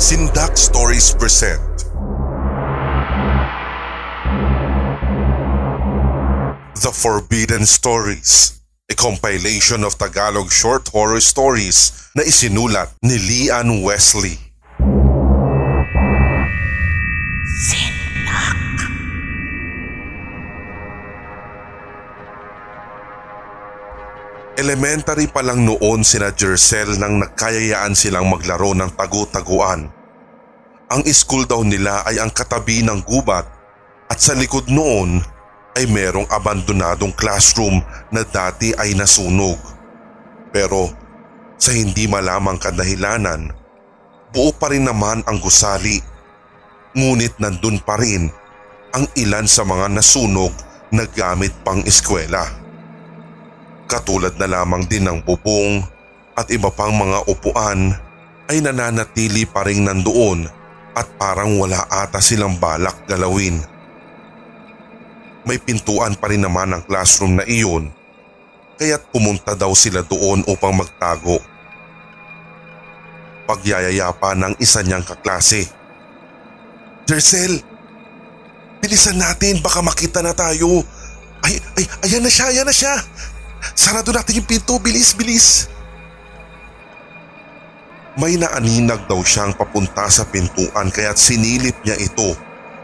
Sindak Stories present. The Forbidden Stories A compilation of Tagalog short horror stories na isinulat ni Lian Wesley Elementary pa lang noon sina Jercel nang nagkayayaan silang maglaro ng tagu-taguan. Ang school daw nila ay ang katabi ng gubat at sa likod noon ay merong abandonadong classroom na dati ay nasunog. Pero sa hindi malamang kadahilanan, buo pa rin naman ang gusali. Ngunit nandun pa rin ang ilan sa mga nasunog na gamit pang eskwela. Katulad na lamang din ng bubong at iba pang mga upuan ay nananatili pa rin nandoon at parang wala ata silang balak galawin. May pintuan pa rin naman ang classroom na iyon kaya't pumunta daw sila doon upang magtago. Pagyayaya pa ng isa niyang kaklase. Jercel, bilisan natin baka makita na tayo. Ay, ay, ayan na siya, ayan na siya. Sarado natin yung pinto, bilis, bilis. May naaninag daw siyang papunta sa pintuan kaya't sinilip niya ito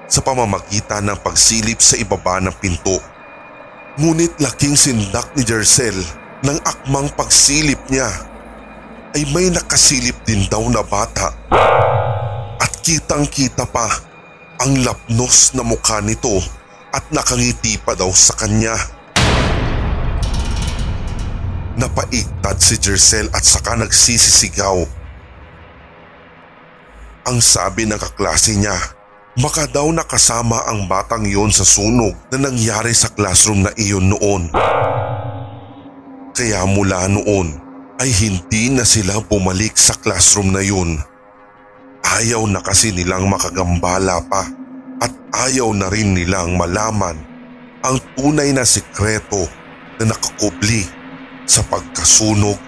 sa pamamagitan ng pagsilip sa ibaba ng pinto. Ngunit laking sindak ni Jercel ng akmang pagsilip niya ay may nakasilip din daw na bata. At kitang kita pa ang lapnos na mukha nito at nakangiti pa daw sa kanya. Napaigtad si Jercel at saka nagsisisigaw. Ang sabi ng kaklase niya, baka daw nakasama ang batang yon sa sunog na nangyari sa classroom na iyon noon. Kaya mula noon ay hindi na sila bumalik sa classroom na yun. Ayaw na kasi nilang makagambala pa at ayaw na rin nilang malaman ang tunay na sikreto na nakakubli sa pagkasunog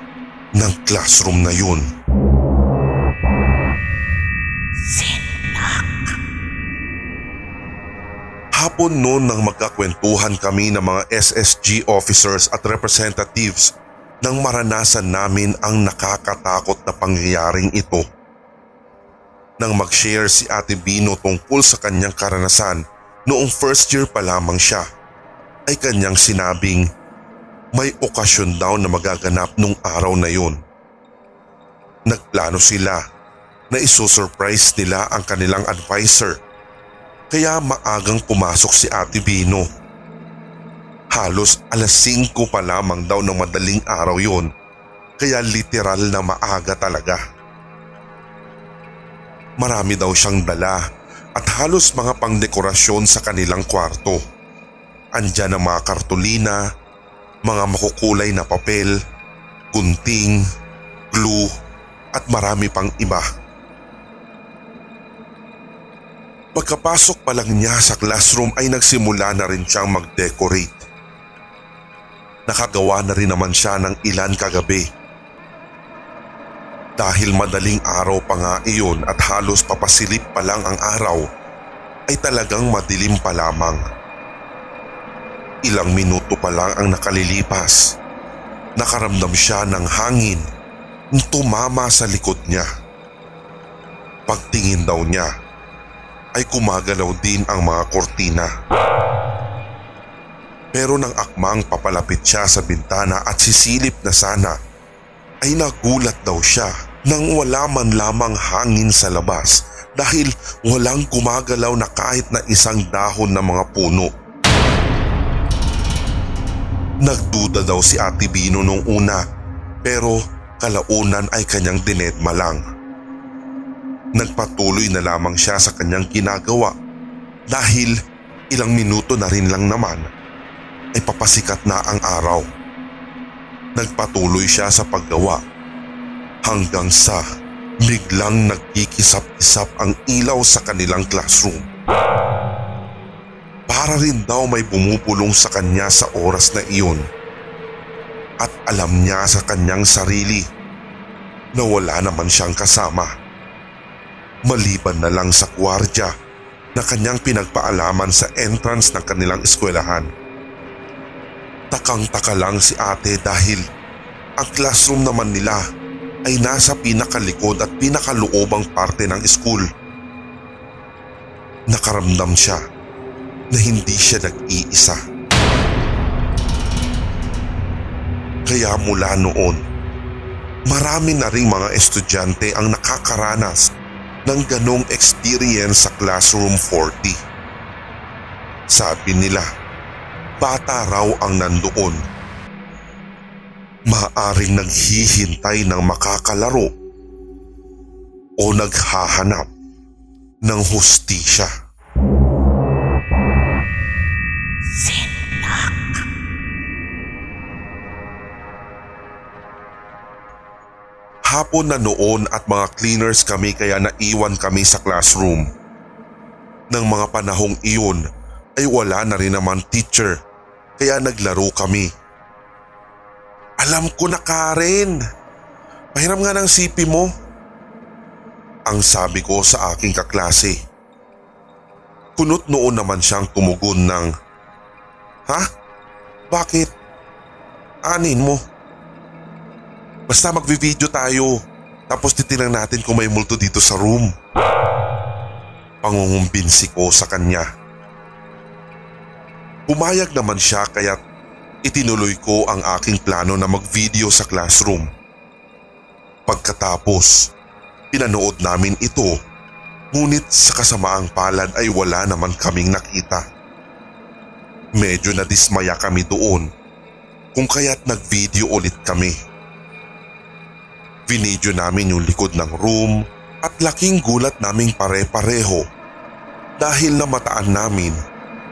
ng classroom na yun. Hapon noon nang magkakwentuhan kami ng mga SSG officers at representatives nang maranasan namin ang nakakatakot na pangyayaring ito. Nang mag-share si Ate Bino tungkol sa kanyang karanasan noong first year pa lamang siya, ay kanyang sinabing may okasyon daw na magaganap nung araw na yun. Nagplano sila na isusurprise nila ang kanilang advisor kaya maagang pumasok si Ate Bino. Halos alas 5 pa lamang daw ng madaling araw yon kaya literal na maaga talaga. Marami daw siyang dala at halos mga pangdekorasyon sa kanilang kwarto. Andyan ang mga kartulina, mga makukulay na papel, gunting, glue at marami pang iba. Pagkapasok pa lang niya sa classroom ay nagsimula na rin siyang mag-decorate. Nakagawa na rin naman siya ng ilan kagabi. Dahil madaling araw pa nga iyon at halos papasilip pa lang ang araw, ay talagang madilim pa lamang. Ilang minuto pa lang ang nakalilipas. Nakaramdam siya ng hangin na tumama sa likod niya. Pagtingin daw niya, ay kumagalaw din ang mga kortina. Pero nang akmang papalapit siya sa bintana at sisilip na sana, ay nagulat daw siya nang wala man lamang hangin sa labas dahil walang gumagalaw na kahit na isang dahon ng mga puno. Nagduda daw si Ate Bino nung una pero kalaunan ay kanyang dinedma lang. Nagpatuloy na lamang siya sa kanyang ginagawa dahil ilang minuto na rin lang naman ay papasikat na ang araw. Nagpatuloy siya sa paggawa hanggang sa biglang nagkikisap-isap ang ilaw sa kanilang classroom. Para rin daw may bumubulong sa kanya sa oras na iyon. At alam niya sa kanyang sarili na wala naman siyang kasama. Maliban na lang sa gwardya na kanyang pinagpaalaman sa entrance ng kanilang eskwelahan. Takang-taka lang si ate dahil ang classroom naman nila ay nasa pinakalikod at pinakaluobang parte ng school. Nakaramdam siya na hindi siya nag-iisa. Kaya mula noon, marami na ring mga estudyante ang nakakaranas ng ganong experience sa Classroom 40. Sabi nila, bata raw ang nandoon. Maaring naghihintay ng makakalaro o naghahanap ng hustisya. Hapon na noon at mga cleaners kami kaya naiwan kami sa classroom. Nang mga panahong iyon ay wala na rin naman teacher kaya naglaro kami. Alam ko na Karen, pahiram nga ng sipi mo. Ang sabi ko sa aking kaklase. Kunot noon naman siyang tumugon ng, Ha? Bakit? Anin mo? Basta magvi-video tayo. Tapos titingnan natin kung may multo dito sa room. Pangungumbinsi ko sa kanya. Pumayag naman siya kaya itinuloy ko ang aking plano na mag-video sa classroom. Pagkatapos, pinanood namin ito ngunit sa kasamaang palad ay wala naman kaming nakita. Medyo nadismaya kami doon kung kaya't nag-video ulit kami. Vinidyo namin yung likod ng room at laking gulat naming pare-pareho dahil namataan namin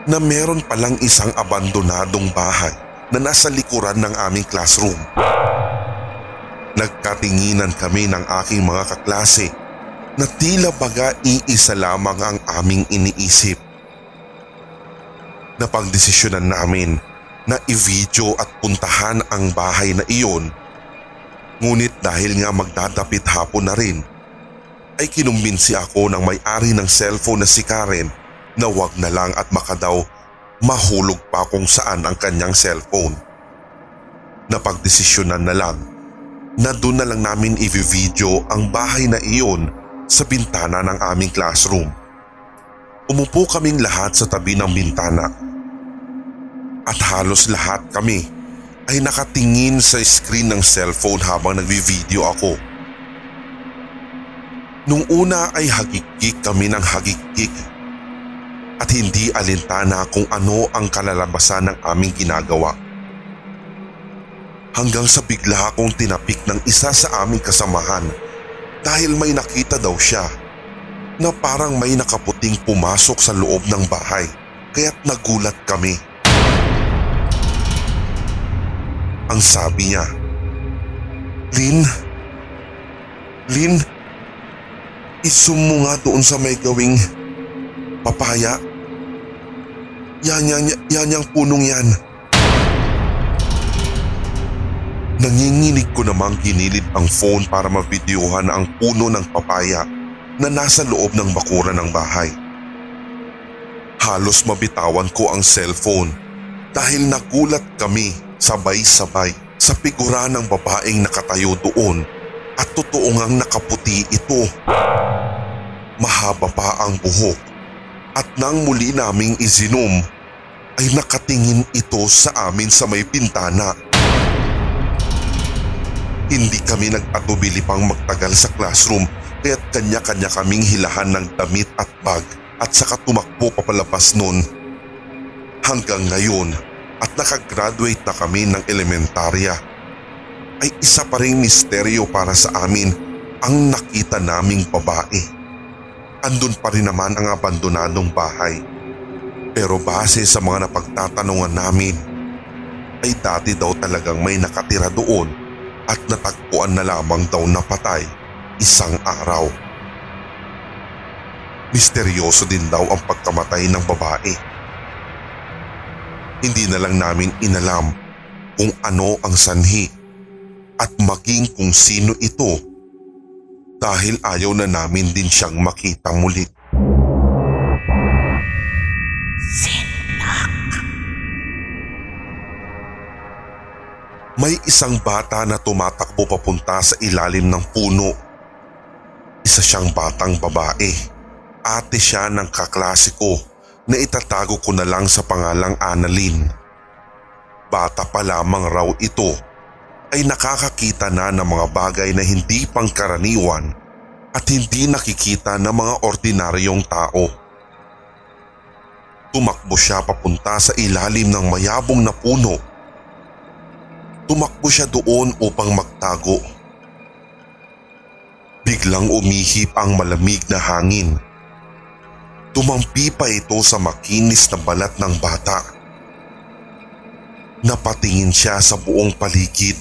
na meron palang isang abandonadong bahay na nasa likuran ng aming classroom. Nagkatinginan kami ng aking mga kaklase na tila baga iisa lamang ang aming iniisip. Napagdesisyonan namin na i-video at puntahan ang bahay na iyon Ngunit dahil nga magdadapit hapon na rin, ay kinumbinsi ako ng may-ari ng cellphone na si Karen na wag na lang at makadaw mahulog pa kung saan ang kanyang cellphone. Napagdesisyonan na lang na doon na lang namin i-video ang bahay na iyon sa bintana ng aming classroom. Umupo kaming lahat sa tabi ng bintana at halos lahat kami ay nakatingin sa screen ng cellphone habang nagvi-video ako. Nung una ay hagikik kami ng hagikik at hindi alintana kung ano ang kalalabasan ng aming ginagawa. Hanggang sa bigla akong tinapik ng isa sa aming kasamahan dahil may nakita daw siya na parang may nakaputing pumasok sa loob ng bahay kaya't nagulat kami. Ang sabi niya, Lin, Lin, isum mo nga doon sa may gawing papaya. Yan, yan, yan yung punong yan. Nanginginig ko namang ginilid ang phone para mabideohan ang puno ng papaya na nasa loob ng bakura ng bahay. Halos mabitawan ko ang cellphone dahil nagulat kami sabay-sabay sa figura ng babaeng nakatayo doon at totoo ngang nakaputi ito. Mahaba pa ang buhok at nang muli naming izinom ay nakatingin ito sa amin sa may pintana. Hindi kami nagpatubili pang magtagal sa classroom kaya't kanya-kanya kaming hilahan ng damit at bag at saka tumakbo papalabas nun. Hanggang ngayon at nakagraduate na kami ng elementarya ay isa pa ring misteryo para sa amin ang nakita naming babae. Andun pa rin naman ang abandonadong bahay. Pero base sa mga napagtatanungan namin, ay dati daw talagang may nakatira doon at natagpuan na lamang daw napatay isang araw. Misteryoso din daw ang pagkamatay ng babae hindi na lang namin inalam kung ano ang sanhi at maging kung sino ito dahil ayaw na namin din siyang makita muli. May isang bata na tumatakbo papunta sa ilalim ng puno. Isa siyang batang babae. Ate siya ng kaklase ko na itatago ko na lang sa pangalang Annalyn. Bata pa lamang raw ito ay nakakakita na ng mga bagay na hindi pangkaraniwan at hindi nakikita ng mga ordinaryong tao. Tumakbo siya papunta sa ilalim ng mayabong na puno. Tumakbo siya doon upang magtago. Biglang umihip ang malamig na hangin. Tumampi pa ito sa makinis na balat ng bata. Napatingin siya sa buong paligid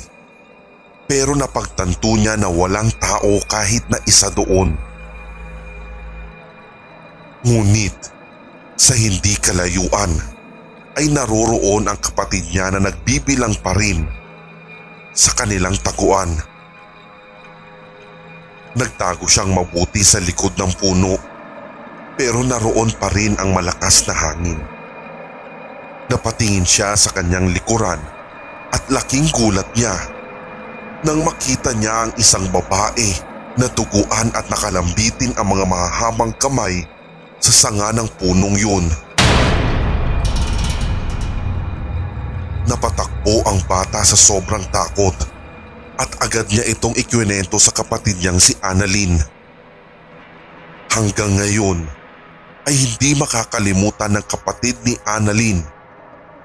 pero napagtanto niya na walang tao kahit na isa doon. Ngunit sa hindi kalayuan ay naroroon ang kapatid niya na nagbibilang pa rin sa kanilang taguan. Nagtago siyang mabuti sa likod ng puno pero naroon pa rin ang malakas na hangin. Napatingin siya sa kanyang likuran at laking gulat niya nang makita niya ang isang babae na tuguan at nakalambitin ang mga mahahabang kamay sa sanga ng punong yun. Napatakbo ang bata sa sobrang takot at agad niya itong ikwinento sa kapatid niyang si Annalyn. Hanggang ngayon ay hindi makakalimutan ng kapatid ni Annalyn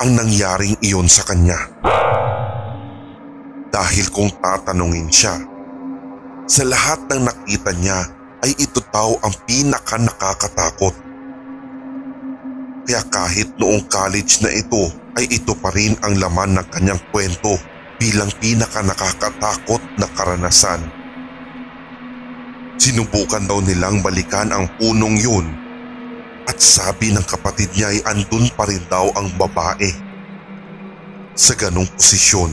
ang nangyaring iyon sa kanya. Dahil kung tatanungin siya, sa lahat ng nakita niya ay ito daw ang pinaka nakakatakot. Kaya kahit noong college na ito ay ito pa rin ang laman ng kanyang kwento bilang pinaka nakakatakot na karanasan. Sinubukan daw nilang balikan ang punong yun at sabi ng kapatid niya ay andun pa rin daw ang babae sa ganong posisyon.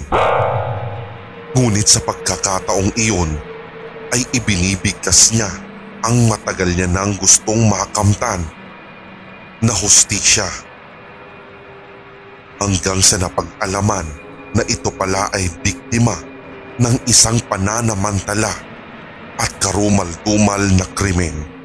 Ngunit sa pagkakataong iyon ay ibinibigkas niya ang matagal niya nang gustong makamtan na hustisya. Hanggang sa napag-alaman na ito pala ay biktima ng isang pananamantala at karumal-dumal na krimen.